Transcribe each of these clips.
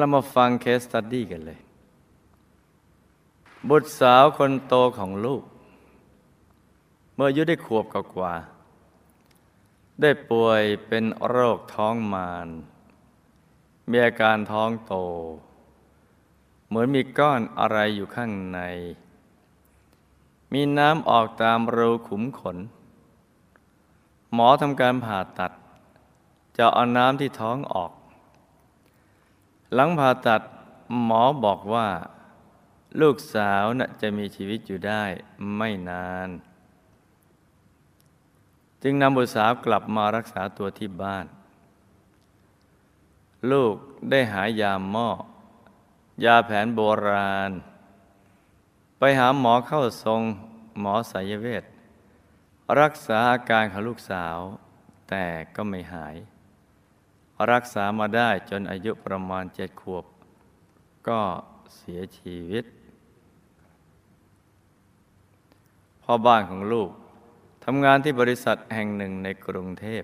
เรามาฟังเคสตัดดี้กันเลย บุตรสาวคนโตของลูก เมื่ออายุได้ขวบกว่าได้ป่วยเป็นโรคท้องมาร มีอาการท้องโต เหมือนมีก้อนอะไรอยู่ข้างใน มีน้ำออกตามรูขุมขน หมอทำการผ่าตัด จะเอาน้ำที่ท้องออก หลังผ่าตัดหมอบอกว่า ลูกสาวน่ะจะมีชีวิตอยู่ได้ไม่นาน จึงนำบุตรสาวกลับมารักษาตัวที่บ้าน ลูกได้หายาหม้อยาแผนโบราณ ไปหาหมอเข้าทรงหมอสายเวทรักษาอาการของลูกสาว แต่ก็ไม่หาย รักษามาได้จนอายุประมาณเจ็ดขวบ ก็เสียชีวิต พ่อบ้านของลูกทำงานที่บริษัทแห่งหนึ่งในกรุงเทพ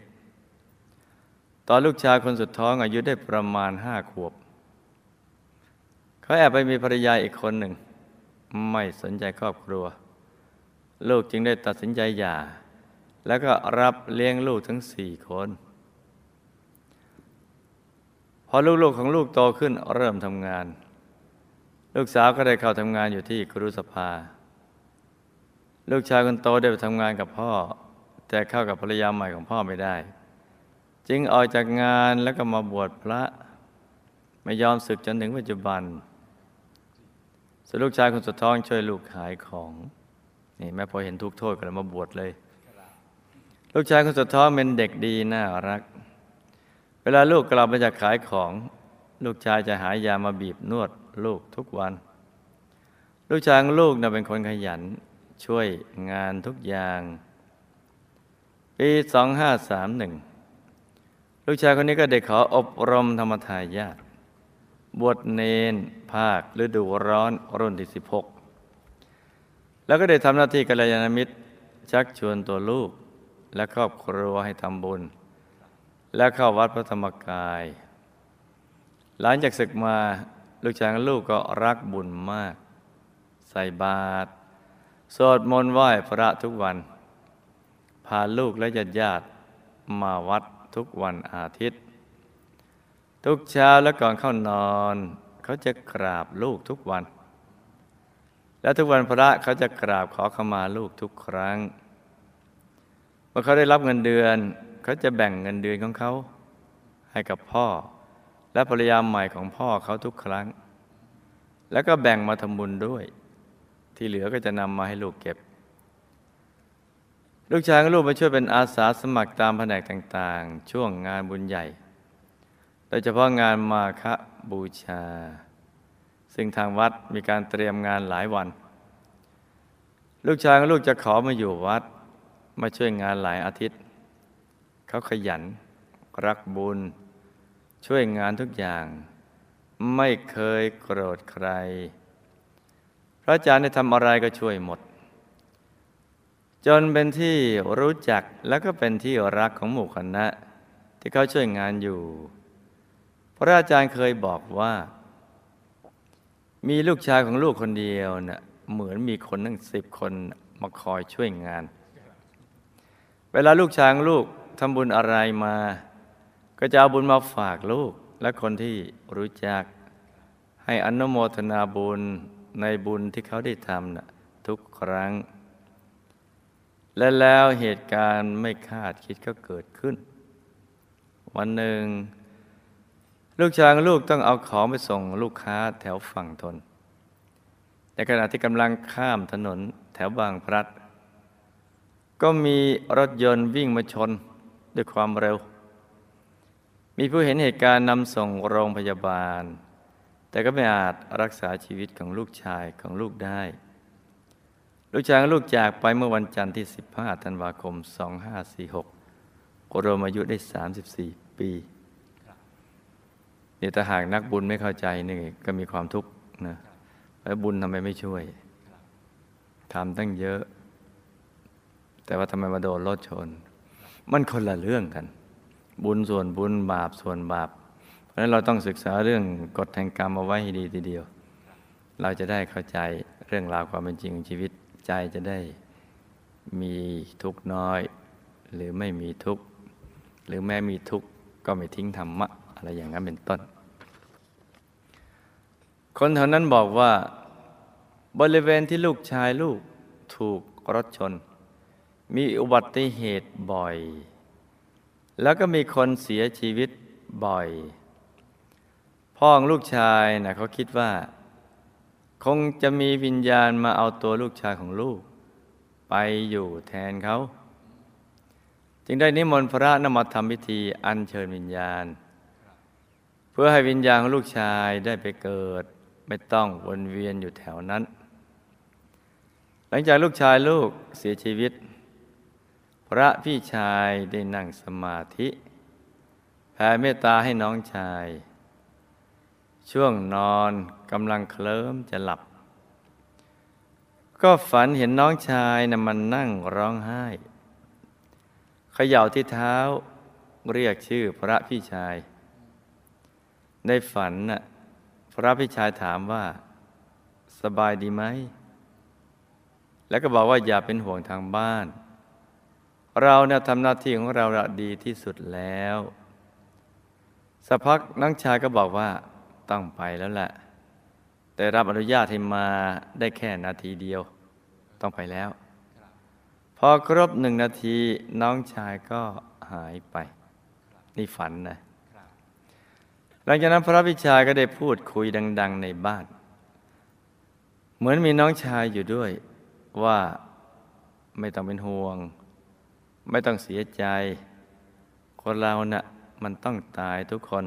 ตอนลูกชายคนสุดท้องอายุได้ประมาณห้าขวบ เขาแอบไปมีภรรยาอีกคนหนึ่ง ไม่สนใจครอบครัว ลูกจึงได้ตัดสินใจหย่า แล้วก็รับเลี้ยงลูกทั้งสี่คน อลูกๆของลูกโตขึ้นเริ่มทำงาน ลูกสาวก็ได้เข้าทำงานอยู่ที่ครุสภา ลูกชายคนโตได้ไปทำงานกับพ่อ แต่เข้ากับภรรยาใหม่ของพ่อไม่ได้ จึงออกจากงานแล้วก็มาบวชพระ ไม่ยอมศึกจนถึงปัจจุบันส่วนลูกชายคนสุดท้องช่วยลูกขายของนี่แม่พอเห็นทุกโทษก็เลยมาบวชเลย ลูกชายคนสุดท้องเป็นเด็กดีน่ารัก เวลาลูกกลับมาจากขายของ ลูกชายจะหายามาบีบนวดลูกทุกวัน ลูกชายของลูกน่ะเป็นคนขยัน ช่วยงานทุกอย่าง ปี2531ลูกชายคนนี้ก็ได้ขออบรมธรรมทายาทบวชเนน ภาคฤดูร้อนรุ่นที่16แล้วก็ได้ทำหน้าที่กัลยาณมิตร ชักชวนตัวลูกและครอบครัวให้ทำบุญ และเข้าวัดพระธรรมกาย หลังจากศึกมาลูกชายลูกก็รักบุญมาก ใส่บาตรสวดมนต์ไหว้พระทุกวัน พาลูกและญาติญาติมาวัดทุกวันอาทิตย์ ทุกเช้าและก่อนเข้านอน เขาจะกราบลูกทุกวัน และทุกวันพระเขาจะกราบขอขมาลูกทุกครั้งเมื่อเขาได้รับเงินเดือน เขาจะแบ่งเงินเดือนของเขาให้กับพ่อ และภรรยาใหม่ของพ่อเขาทุกครั้ง แล้วก็แบ่งมาทำบุญด้วย ที่เหลือก็จะนำมาให้ลูกเก็บ ลูกชายกับลูกมาช่วยเป็นอาสาสมัครตามแผนกต่างๆ ช่วงงานบุญใหญ่ โดยเฉพาะงานมาฆบูชา ซึ่งทางวัดมีการเตรียมงานหลายวัน ลูกชายกับลูกจะขอมาอยู่วัดมาช่วยงานหลายอาทิตย์ เขาขยัน รักบุญ ช่วยงานทุกอย่าง ไม่เคยโกรธใคร พระอาจารย์ได้ทำอะไรก็ช่วยหมด จนเป็นที่รู้จักและก็เป็นที่รักของหมู่คณะ ที่เขาช่วยงานอยู่ พระอาจารย์เคยบอกว่า มีลูกชายของลูกคนเดียวนะ่ะเหมือนมีคนทั้งสิบคนมาคอยช่วยงาน เวลาลูกชายของลูก ทำบุญอะไรมา ก็จะเอาบุญมาฝากลูกและคนที่รู้จัก ให้อนุโมทนาบุญในบุญที่เขาได้ทำนะทุกครั้ง และแล้วเหตุการณ์ไม่คาดคิดก็เกิดขึ้น วันหนึ่ง ลูกชายลูกต้องเอาของไปส่งลูกค้าแถวฝั่งทน ในขณะที่กำลังข้ามถนนแถวบางพลัดก็มีรถยนต์วิ่งมาชน ด้วยความเร็ว มีผู้เห็นเหตุการณ์นำส่งโรงพยาบาล แต่ก็ไม่อาจรักษาชีวิตของลูกชายของลูกได้ ลูกชายของลูกจากไปเมื่อวันจันทร์ที่ 15 ธันวาคม 2546รวมอายุได้ 34 ปีเนี่ยถ้าหากนักบุญไม่เข้าใจนี่ก็มีความทุกข์นะแล้วบุญทำไมไม่ช่วยทำตั้งเยอะ แต่ว่าทำไมมาโดนรถชน มันคนละเรื่องกัน บุญส่วนบุญบาปส่วนบาป เพราะฉะนั้นเราต้องศึกษาเรื่องกฎแห่งกรรมเอาไว้ให้ดีทีเดียว เราจะได้เข้าใจเรื่องราวความเป็นจริงของชีวิตใจจะได้มีทุกน้อย หรือไม่มีทุกหรือแม้มีทุกก็ไม่ทิ้งธรรมะ อะไรอย่างนั้นเป็นต้น คนแถวนั้นบอกว่า บริเวณที่ลูกชายลูกถูกรถชน มีอุบัติเหตุบ่อย แล้วก็มีคนเสียชีวิตบ่อย พ่อของลูกชายนะเขาคิดว่า คงจะมีวิญญาณมาเอาตัวลูกชายของลูก ไปอยู่แทนเขา จึงได้นิมนต์พระนมาทำพิธีอัญเชิญวิญญาณ เพื่อให้วิญญาณของลูกชายได้ไปเกิด ไม่ต้องวนเวียนอยู่แถวนั้น หลังจากลูกชายลูกเสียชีวิต พระพี่ชายได้นั่งสมาธิแผ่เมตตาให้น้องชาย ช่วงนอนกำลังเคลิ้มจะหลับ ก็ฝันเห็นน้องชายนะ่ะมันนั่งร้องไห้เขย่าที่เท้าเรียกชื่อพระพี่ชาย ในฝันน่ะพระพี่ชายถามว่า สบายดีไหม แล้วก็บอกว่าอย่าเป็นห่วงทางบ้าน เราเนี่ยทำหน้าที่ของเราดีที่สุดแล้วสักพักน้องชายก็บอกว่าต้องไปแล้วแหละแต่รับอนุญาตให้มาได้แค่นาทีเดียว ต้องไปแล้ว พอครบหนึ่งนาทีน้องชายก็หายไป นี่ฝันนะหลังจากนั้นพระพิชายก็ได้พูดคุยดัง ๆ ในบ้าน เหมือนมีน้องชายอยู่ด้วยว่าไม่ต้องเป็นห่วง ไม่ต้องเสียใจ คนเรานะ่ะมันต้องตายทุกคน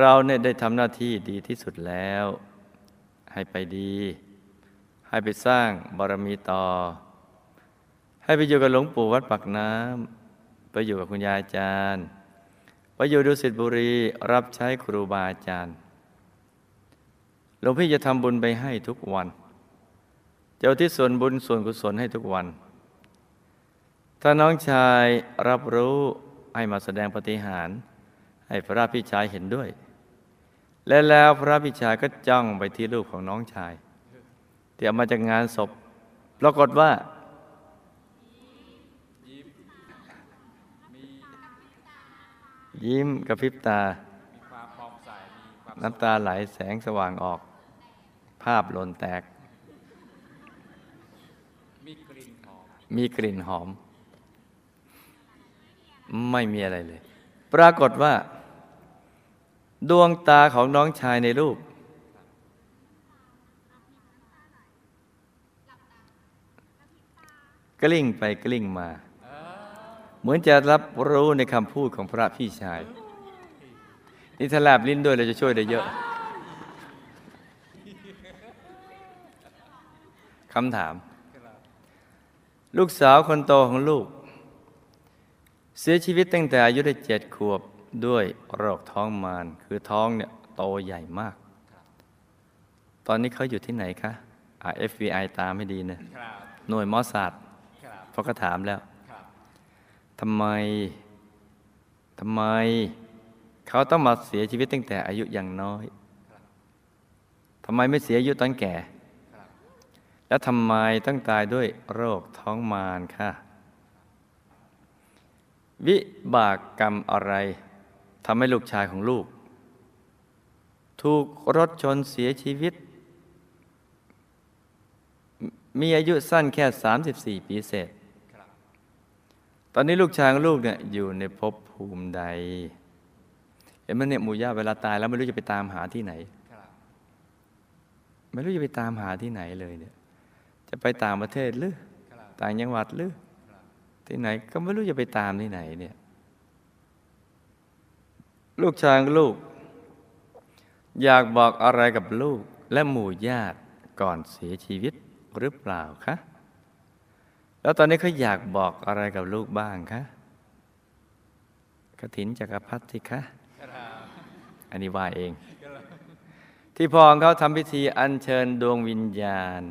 เราเนี่ยได้ทำหน้าที่ดีที่สุดแล้ว ให้ไปดี ให้ไปสร้างบารมีต่อ ให้ไปอยู่กับหลวงปู่วัดปักน้ำไปอยู่กับคุณยายอาจารย์ไปอยู่ดุสิตบุรีรับใช้ครูบาอาจารย์หลวงพี่จะทำบุญไปให้ทุกวัน เจ้าที่ส่วนบุญส่วนกุศลให้ทุกวัน ถ้าน้องชายรับรู้ให้มาแสดงปฏิหาร ให้พระพี่ชายเห็นด้วย และแล้วพระพี่ชายก็จ้องไปที่รูปของน้องชายที่เอามาจากงานศพปรากฏว่ายิ้มกระพริบตา น้ำตาไหลแสงสว่างออก ภาพหล่นแตก มีกลิ่นหอม ไม่มีอะไรเลย ปรากฏว่า ดวงตาของน้องชายในรูป กลิ้งไปกลิ้งมา เหมือนจะรับรู้ในคำพูดของพระพี่ชาย นี่ถ้าแลบลิ้นด้วยเราจะช่วยได้เยอะคำถาม ลูกสาวคนโตของลูก เสียชีวิตตั้งแต่อายุได้เจ็ดขวบด้วยโรคท้องมารคือท้องเนี่ยโตใหญ่มาก ตอนนี้เขาอยู่ที่ไหนคะอ่า FBI ตามไม่ดีนะหน่วยมอสซาดเพราะก็ถามแล้วทำไมทำไม เขาต้องมาเสียชีวิตตั้งแต่อายุยังน้อยทำไมไม่เสียอายุตอนแก่ แล้วทำไมต้องตายด้วยโรคท้องมารค่ะ วิบากกรรมอะไรทำให้ลูกชายของลูก ถูกรถชนเสียชีวิต มีอายุสั้นแค่ 34 ปีเศษ ตอนนี้ลูกชายของลูกเนี่ยอยู่ในภพภูมิใด เห็นไหมเนี่ยมู่ย่าเวลาตายแล้วไม่รู้จะไปตามหาที่ไหน ไม่รู้จะไปตามหาที่ไหนเลยเนี่ย จะไปต่างประเทศหรือ ต่างจังหวัดหรือ ที่ไหนก็ไม่รู้จะไปตามที่ไหนเนี่ย ลูกชายลูก อยากบอกอะไรกับลูกและหมู่ญาติก่อนเสียชีวิตหรือเปล่าคะ แล้วตอนนี้เขาอยากบอกอะไรกับลูกบ้างคะกระถินจักรพัฒสิคะ อันนี้ว่าเอง ที่พ่อของเขาทำพิธีอัญเชิญดวงวิญญาณ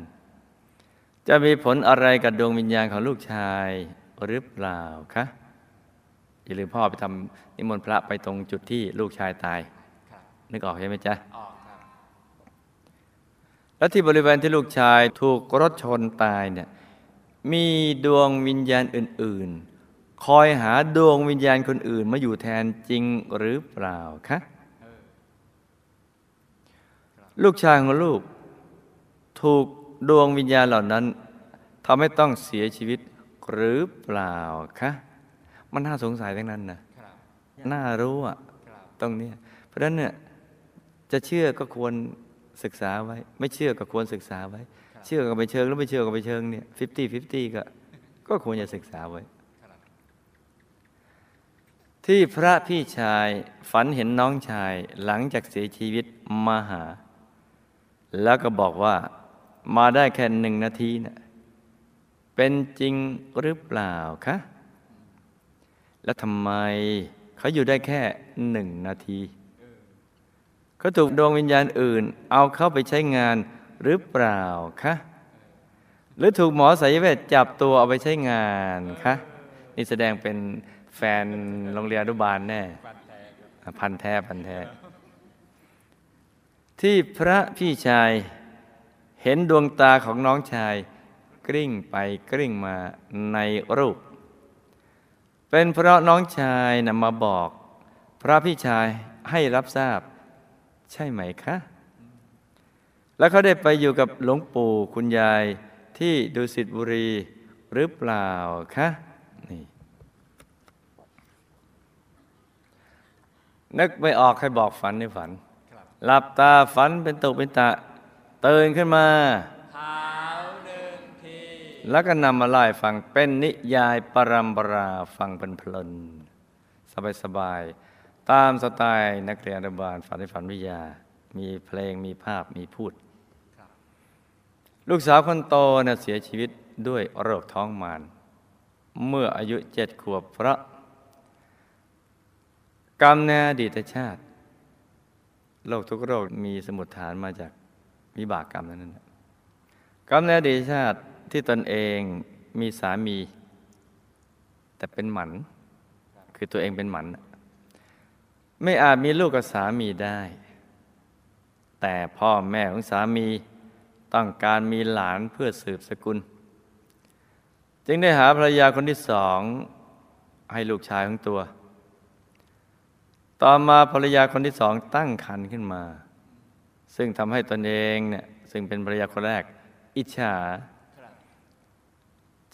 จะมีผลอะไรกับดวงวิญญาณของลูกชาย หรือเปล่าคะอย่าลืมพ่อไปทำนิมนต์พระไปตรงจุดที่ลูกชายตายครับนึกออกใช่ไหมจ๊ะออกครับแล้วที่บริเวณที่ลูกชายถูกรถชนตายเนี่ยมีดวงวิญญาณอื่น ๆ คอยหาดวงวิญญาณคนอื่นมาอยู่แทนจริงหรือเปล่าคะลูกชายของลูก ถูกดวงวิญญาณเหล่านั้นทำให้ต้องเสียชีวิต หรือเปล่าคะมันน่าสงสัยทั้งนั้นนะครับน่ารู้อะครับตรงเนี้ยเพราะฉะนั้นเนี่ยจะเชื่อก็ควรศึกษาไว้ ไม่เชื่อก็ควรศึกษาไว้ เชื่อก็ไปเชิงแล้วไม่เชื่อก็ไปเชิงเนี่ยฟิฟตี้ฟิฟตี้ก็ก็ควรจะศึกษาไว้ครับที่พระพี่ชายฝันเห็นน้องชายหลังจากเสียชีวิตมาหา แล้วก็บอกว่ามาได้แค่หนึ่งนาทีนะ่ะ เป็นจริงหรือเปล่าคะ แล้วทำไมเขาอยู่ได้แค่หนึ่งนาที เขาถูกดวงวิญญาณอื่น เอาเข้าไปใช้งานหรือเปล่าคะ หรือถูกหมอสายเวทจับตัวเอาไปใช้งานคะ นี่แสดงเป็นแฟนโรงเรียนอนุบาลแน่ พันแท้พันแท้ ที่พระพี่ชายเห็นดวงตาของน้องชาย กลิ้งไปกลิ้งมาในรูป เป็นเพราะน้องชายนำมาบอก พระพี่ชายให้รับทราบ ใช่ไหมคะ แล้วเขาได้ไปอยู่กับหลวงปู่คุณยายที่ดุสิตบุรีหรือเปล่าคะนี่นึกไม่ออกใครบอกฝันในฝัน หลับตาฝันเป็นตุเป็นตะเตื่นขึ้นมา แล้วก็นำมาไล่ฟังเป็นนิยายปรัมปราฟังเป็นเพลินสบายสบายๆตามสไตล์นักเรียนอนุบาลฝันในฝันวิทยา มีเพลงมีภาพมีพูดครับลูกสาวคนโตน่ะเสียชีวิตด้วยโรคท้องมารเมื่ออายุเจ็ดขวบเพราะ กรรมในอดีตชาติโรคทุกโรคมีสมุดฐานมาจากวิบากกรรมนั้นนะกรรมในอดีตชาติ ที่ตนเองมีสามี แต่เป็นหมัน คือตัวเองเป็นหมัน ไม่อาจมีลูกกับสามีได้ แต่พ่อแม่ของสามีต้องการมีหลานเพื่อสืบสกุล จึงได้หาภรรยาคนที่สองให้ลูกชายของตัว ต่อมาภรรยาคนที่สองตั้งครรภ์ขึ้นมา ซึ่งทำให้ตนเองเนี่ยซึ่งเป็นภรรยาคนแรก อิจฉา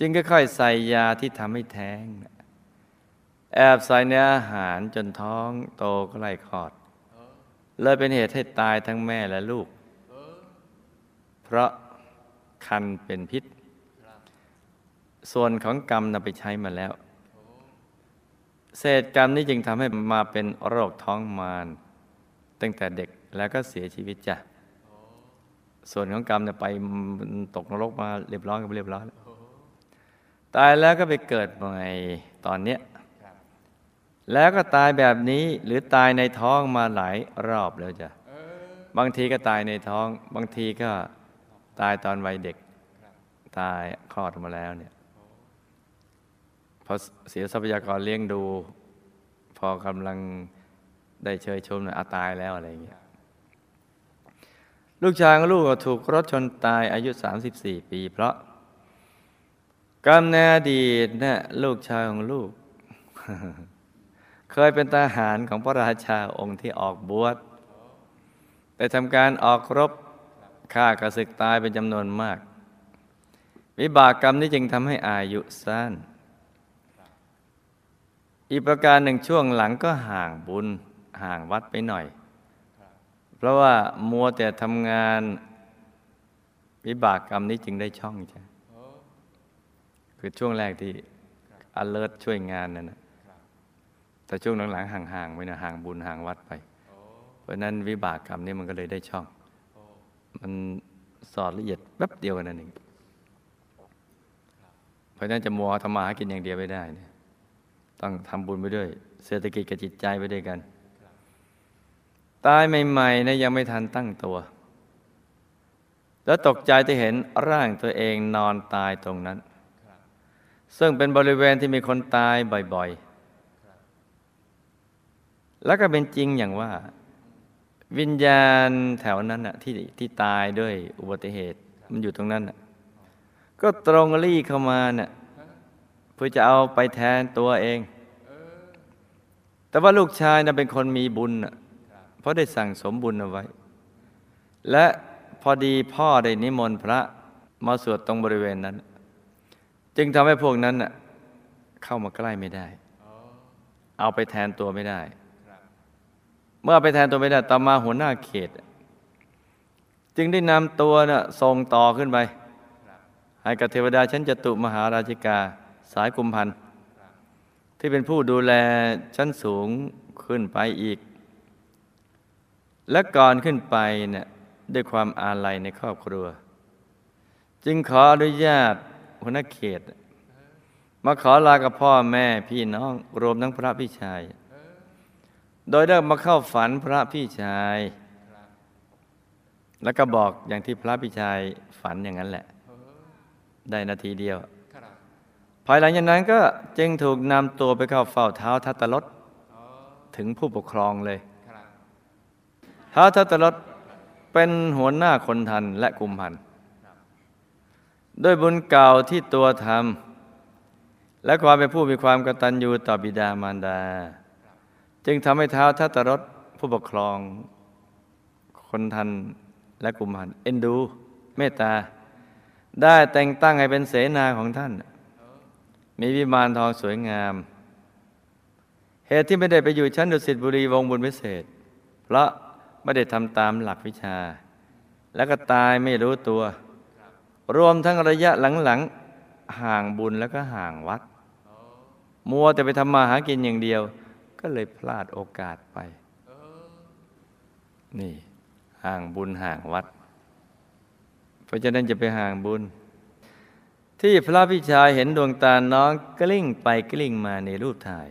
จึงค่อยๆใส่ยาที่ทำให้แท้ง แอบใส่ในอาหารจนท้องโตก็ไล่คลอดเออเลยเป็นเหตุให้ตายทั้งแม่และลูก เพราะคันเป็นพิษ ส่วนของกรรมนำไปใช้มาแล้ว เศษกรรมนี้จึงทำให้มาเป็นโรคท้องมารตั้งแต่เด็กแล้วก็เสียชีวิตจ้ะส่วนของกรรมเนี่ยไปตกนรกมาเรียบร้อยก็เรียบร้อยแล้ว ตายแล้วก็ไปเกิดใหม่ตอนเนี้ยแล้วก็ตายแบบนี้หรือตายในท้องมาหลายรอบแล้วจ้ะบางทีก็ตายในท้อง บางทีก็ตายตอนวัยเด็ก ตายคลอดมาแล้วเนี่ยพอเสียทรัพยากรเลี้ยงดู พอกำลังได้เชยชมเนี่ยอาตายแล้วอะไรอย่างเงี้ยลูกชายของลูกก็ถูกรถชนตายอายุ 34 ปี เพราะ กรรมในอดีตเนี่ยลูกชายของลูก เคยเป็นทหารของพระราชาองค์ที่ออกบวชแต่ทำการออกรบฆ่ากระสึกตายเป็นจำนวนมาก วิบากกรรมนี้จึงทำให้อายุสั้น อีกประการหนึ่งช่วงหลังก็ห่างบุญห่างวัดไปหน่อย เพราะว่ามัวแต่ทำงานวิบากกรรมนี้จึงได้ช่องใช่ คือช่วงแรกที่ alert ช่วยงานนั่นนะครับแต่ช่วงหลังๆห่างๆไปนะห่างบุญห่างวัดไปโอ้เพราะฉะนั้นวิบากกรรมนี้มันก็เลยได้ช่องโอ้มันสอดละเอียดแป๊บเดียวกันนั่นเองเพราะฉะนั้นจะมัวทำมาหากินอย่างเดียวไม่ได้เนี่ยต้องทำบุญไปด้วย เศรษฐกิจกับจิตใจไปด้วยกัน ตายใหม่ๆนะยังไม่ทันตั้งตัว แล้วตกใจที่เห็นร่างตัวเองนอนตายตรงนั้นครับ ซึ่งเป็นบริเวณที่มีคนตายบ่อยๆ แล้วก็เป็นจริงอย่างว่า วิญญาณแถวนั้นที่ที่ตายด้วยอุบัติเหตุมันอยู่ตรงนั้นก็ตรงรี่เข้ามาน่ะเพื่อจะเอาไปแทนตัวเอง แต่ว่าลูกชายนะเป็นคนมีบุญเพราะได้สั่งสมบุญเอาไว้ และพอดีพ่อได้นิมนต์พระมาสวดตรงบริเวณนั้น จึงทำให้พวกนั้นน่ะเข้ามาใกล้ไม่ได้ เอาไปแทนตัวไม่ได้ เมื่อไปแทนตัวไม่ได้ต่อมาหัวหน้าเขต จึงได้นำตัวน่ะส่งต่อขึ้นไป ให้กับเทวดาชั้นจตุมหาราชิกาสายกุมพันธ์ที่เป็นผู้ดูแลชั้นสูงขึ้นไปอีก และก่อนขึ้นไปเนี่ยด้วยความอาลัยในครอบครัว จึงขออนุญาต หัวหน้าเขต มาขอลากับพ่อแม่พี่น้อง รวมทั้งพระพี่ชาย โดยได้มาเข้าฝันพระพี่ชาย แล้วก็บอกอย่างที่พระพี่ชายฝันอย่างนั้นแหละ ได้นาทีเดียว ภายหลังจากนั้นก็จึงถูกนำตัวไปเข้าเฝ้าเท้าทัตตรถถึงผู้ปกครองเลยเท้าทัตตรถเป็นหัวหน้าคนทันและกุมพันธ์ ด้วยบุญเก่าที่ตัวทำและความเป็นผู้มีความกตัญญูต่อบิดามารดา จึงทำให้เท้าทัตตรถผู้ปกครอง คนทันและกุมพันเอ็นดู เมตตา ได้แต่งตั้งให้เป็นเสนาของท่าน มีวิมานทองสวยงาม เหตุที่ไม่ได้ไปอยู่ชั้นดุสิตบุรีวงบุญวิเศษ เพราะไม่ได้ทำตามหลักวิชา แล้วก็ตายไม่รู้ตัว รวมทั้งระยะหลังๆห่างบุญแล้วก็ห่างวัด มัวแต่ไปทำมาหากินอย่างเดียว ก็เลยพลาดโอกาสไป นี่ห่างบุญห่างวัด เพราะฉะนั้นจะไปห่างบุญ ที่พระพิชายเห็นดวงตาน้องกลิ้งไปกลิ้งมาในรูปถ่าย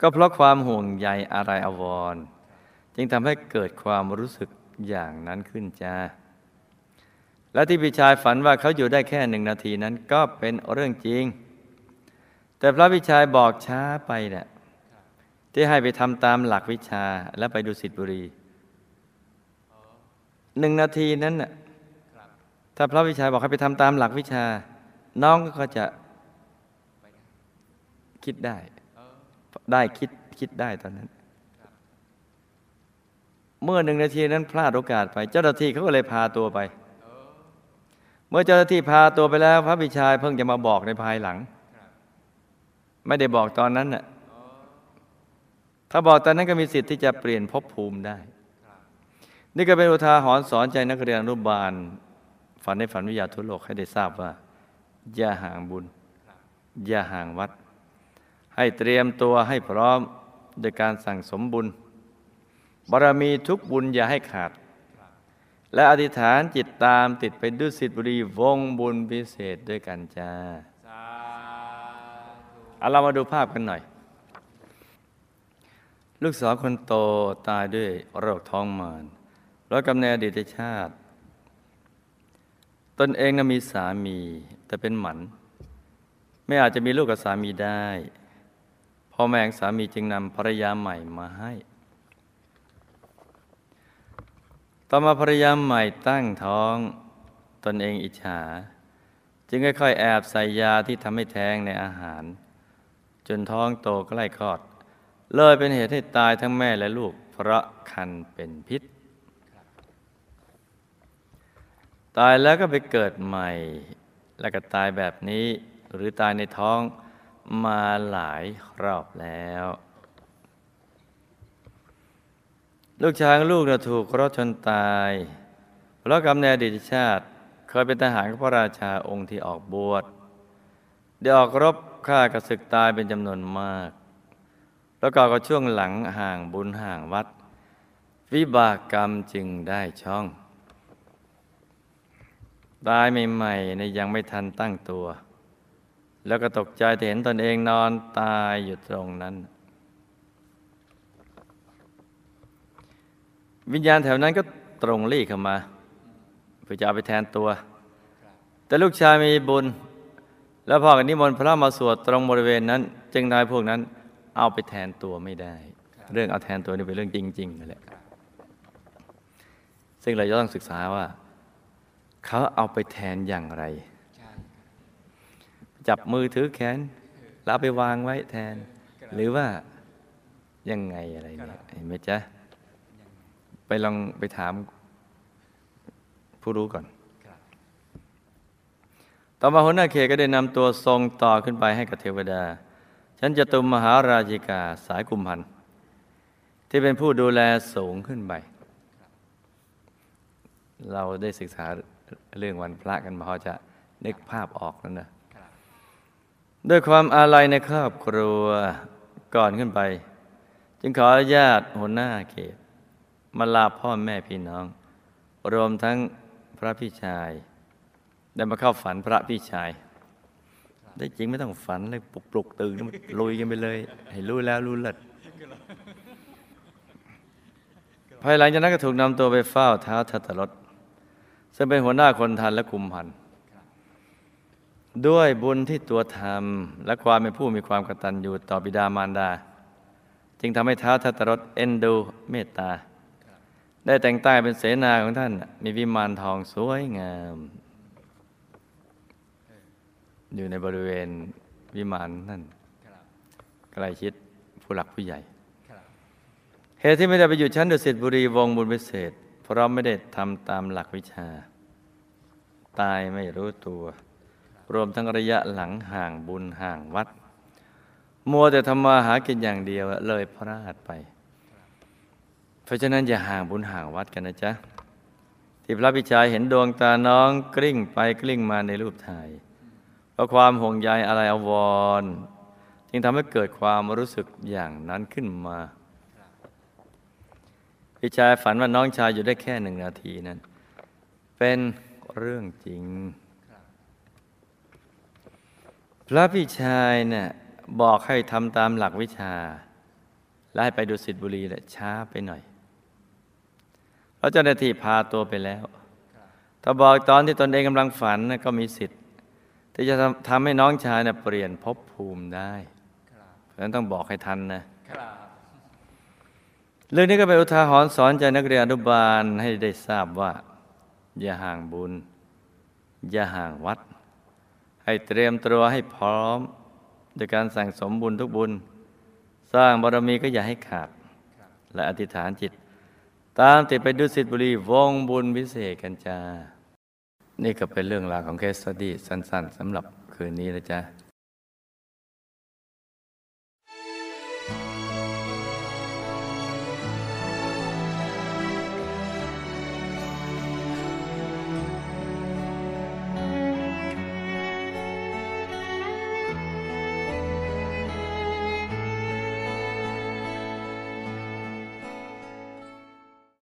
ก็เพราะความห่วงใยอะไรอววร จึงทำให้เกิดความรู้สึกอย่างนั้นขึ้นจ้า และที่พิชายฝันว่าเขาอยู่ได้แค่หนึ่งนาทีนั้นก็เป็นเรื่องจริง แต่พระพิชายบอกช้าไปเนี่ยที่ให้ไปทำตามหลักวิชาและไปดูสิทธิบุรีหนึ่งนาทีนั้นน่ะถ้าพระวิชาบอกให้ไปทำตามหลักวิชา น้องก็จะคิดได้ ได้คิดคิดได้ตอนนั้น เมื่อหนึ่งนาทีนั้นพลาดโอกาสไป เจ้าหน้าที่เขาก็เลยพาตัวไป เมื่อเจ้าหน้าที่พาตัวไปแล้ว พระบิชายเพิ่งจะมาบอกในภายหลัง ไม่ได้บอกตอนนั้นน่ะถ้าบอกตอนนั้นก็มีสิทธิ์ที่จะเปลี่ยนภพภูมิได้ นี่ก็เป็นอุทาหรณ์สอนใจนักเรียนอนุบาล ฝันในฝันวิทยาทุโลกให้ได้ทราบว่า อย่าห่างบุญ อย่าห่างวัด ให้เตรียมตัวให้พร้อมโดยการสั่งสมบุญ บารมีทุกบุญอย่าให้ขาด และอธิษฐานจิตตามติดไปดุสิตบุรีวงบุญพิเศษด้วยกันจ้าเอาเรามาดูภาพกันหน่อย ลูกสาวคนโตตายด้วยโรคท้องมารแล้วกำเนิดอดีตชาติ ตนเองนะมีสามีแต่เป็นหมัน ไม่อาจจะมีลูกกับสามีได้พ่อแม่งสามีจึงนำภรรยาใหม่มาให้ ต่อมาภรรยาใหม่ตั้งท้องตนเองอิจฉา จึงค่อยๆแอบใส่ยาที่ทำให้แท้งในอาหาร จนท้องโตใกล้คลอด เลยเป็นเหตุให้ตายทั้งแม่และลูกเพราะคันเป็นพิษ ตายแล้วก็ไปเกิดใหม่ แล้วก็ตายแบบนี้หรือตายในท้องมาหลายรอบแล้ว ลูกชายของลูกนะถูกรถชนตายเพราะกรรมในอดีตชาติ เคยเป็นทหารของพระราชาองค์ที่ออกบวชได้ออกรบฆ่ากระสึกตายเป็นจำนวนมาก แล้วก็ก็ช่วงหลังห่างบุญห่างวัด วิบากกรรมจึงได้ช่อง ตายใหม่ๆในยยังไม่ทันตั้งตัว แล้วก็ตกใจที่เห็นตนเองนอนตายอยู่ตรงนั้น วิญญาณแถวนั้นก็ตรงรี่เข้ามาเพื่อจะเอาไปแทนตัว แต่ลูกชายมีบุญ แล้วพอกันนิมนต์พระมาสวดตรงบริเวณนั้น จึงนายพวกนั้นเอาไปแทนตัวไม่ได้ เรื่องเอาแทนตัวนี่เป็นเรื่องจริงๆนั่นแหละซึ่งเราจะต้องศึกษาว่า เขาเอาไปแทนอย่างไร จับมือถือแขนแล้วไปวางไว้แทน หรือว่ายังไงอะไรเนี่ยเห็นไหมจ๊ะ ไปลองไปถามผู้รู้ก่อนครับต่อมาหัวหน้าเขตก็ได้นำตัวทรงต่อขึ้นไปให้กับเทวดา ฉันจะตุมมหาราชิกาสายกุมพันธ์ที่เป็นผู้ดูแลสูงขึ้นไป เราได้ศึกษาเรื่องวันพระกันมาพอจะนึกภาพออกแล้วนะครับด้วยความอาลัยในครอบครัวก่อนขึ้นไป จึงขออนุญาตหัวหน้าเขต มาลาพ่อแม่พี่น้อง รวมทั้งพระพี่ชาย ได้มาเข้าฝันพระพี่ชาย ได้จริงไม่ต้องฝันเลยปลุกปลุกตื่นแล้วมันลุยกันไปเลย ให้รู้แล้วรู้เลิศภายหลังจากนั้นก็ถูกนำตัวไปเฝ้าเท้าทัตรถซึ่งเป็นหัวหน้าคนทันและกุมพัน ด้วยบุญที่ตัวทำและความเป็นผู้มีความกตัญญูต่อบิดามารดา จึงทำให้ท้าทัตรสเอ็นดูเมตตา ได้แต่งตั้งเป็นเสนาของท่าน มีวิมานทองสวยงาม อยู่ในบริเวณวิมานนั่นใกล้ชิดผู้หลักผู้ใหญ่เหตุที่ไม่ได้ไปอยู่ชั้นดุสิตบุรีวงบุญพิเศษ เพราะไม่ได้ทำตามหลักวิชา ตายไม่รู้ตัว รวมทั้งระยะหลังห่างบุญห่างวัด มัวแต่ทำมาหากินอย่างเดียวเลยพลาดไป เพราะฉะนั้นอย่าห่างบุญห่างวัดกันนะจ๊ะที่พระพิชัยเห็นดวงตาน้องกลิ้งไปกลิ้งมาในรูปถ่ายเพราะความห่วงใยอะไรอาวรจึงทำให้เกิดความรู้สึกอย่างนั้นขึ้นมา พี่ชายฝันว่าน้องชายอยู่ได้แค่หนึ่งนาทีนั้น เป็นเรื่องจริง พระพี่ชายเนี่ยบอกให้ทำตามหลักวิชาและให้ไปดูสิทธิบุรีแหละช้าไปหน่อย ราะเจ้าหน้าที่พาตัวไปแล้ว ถ้าบอกตอนที่ตนเองกำลังฝันนะก็มีสิทธิ์ ที่จะทำทำให้น้องชายเนี่ยเปลี่ยนภพภูมิได้ครับเพราะฉะนั้นต้องบอกให้ทันนะครับเรื่องนี้ก็เป็นอุทาหรณ์สอนใจนักเรียนอนุบาลให้ได้ทราบว่า อย่าห่างบุญ อย่าห่างวัด ให้เตรียมตัวให้พร้อมโดยการสั่งสมบุญทุกบุญ สร้างบารมีก็อย่าให้ขาด และอธิษฐานจิต ตามติดไปดุสิตบุรีวงบุญวิเศษกันจ้า นี่ก็เป็นเรื่องราวของเคสสตี้สั้น ๆสำหรับคืนนี้นะจ๊ะ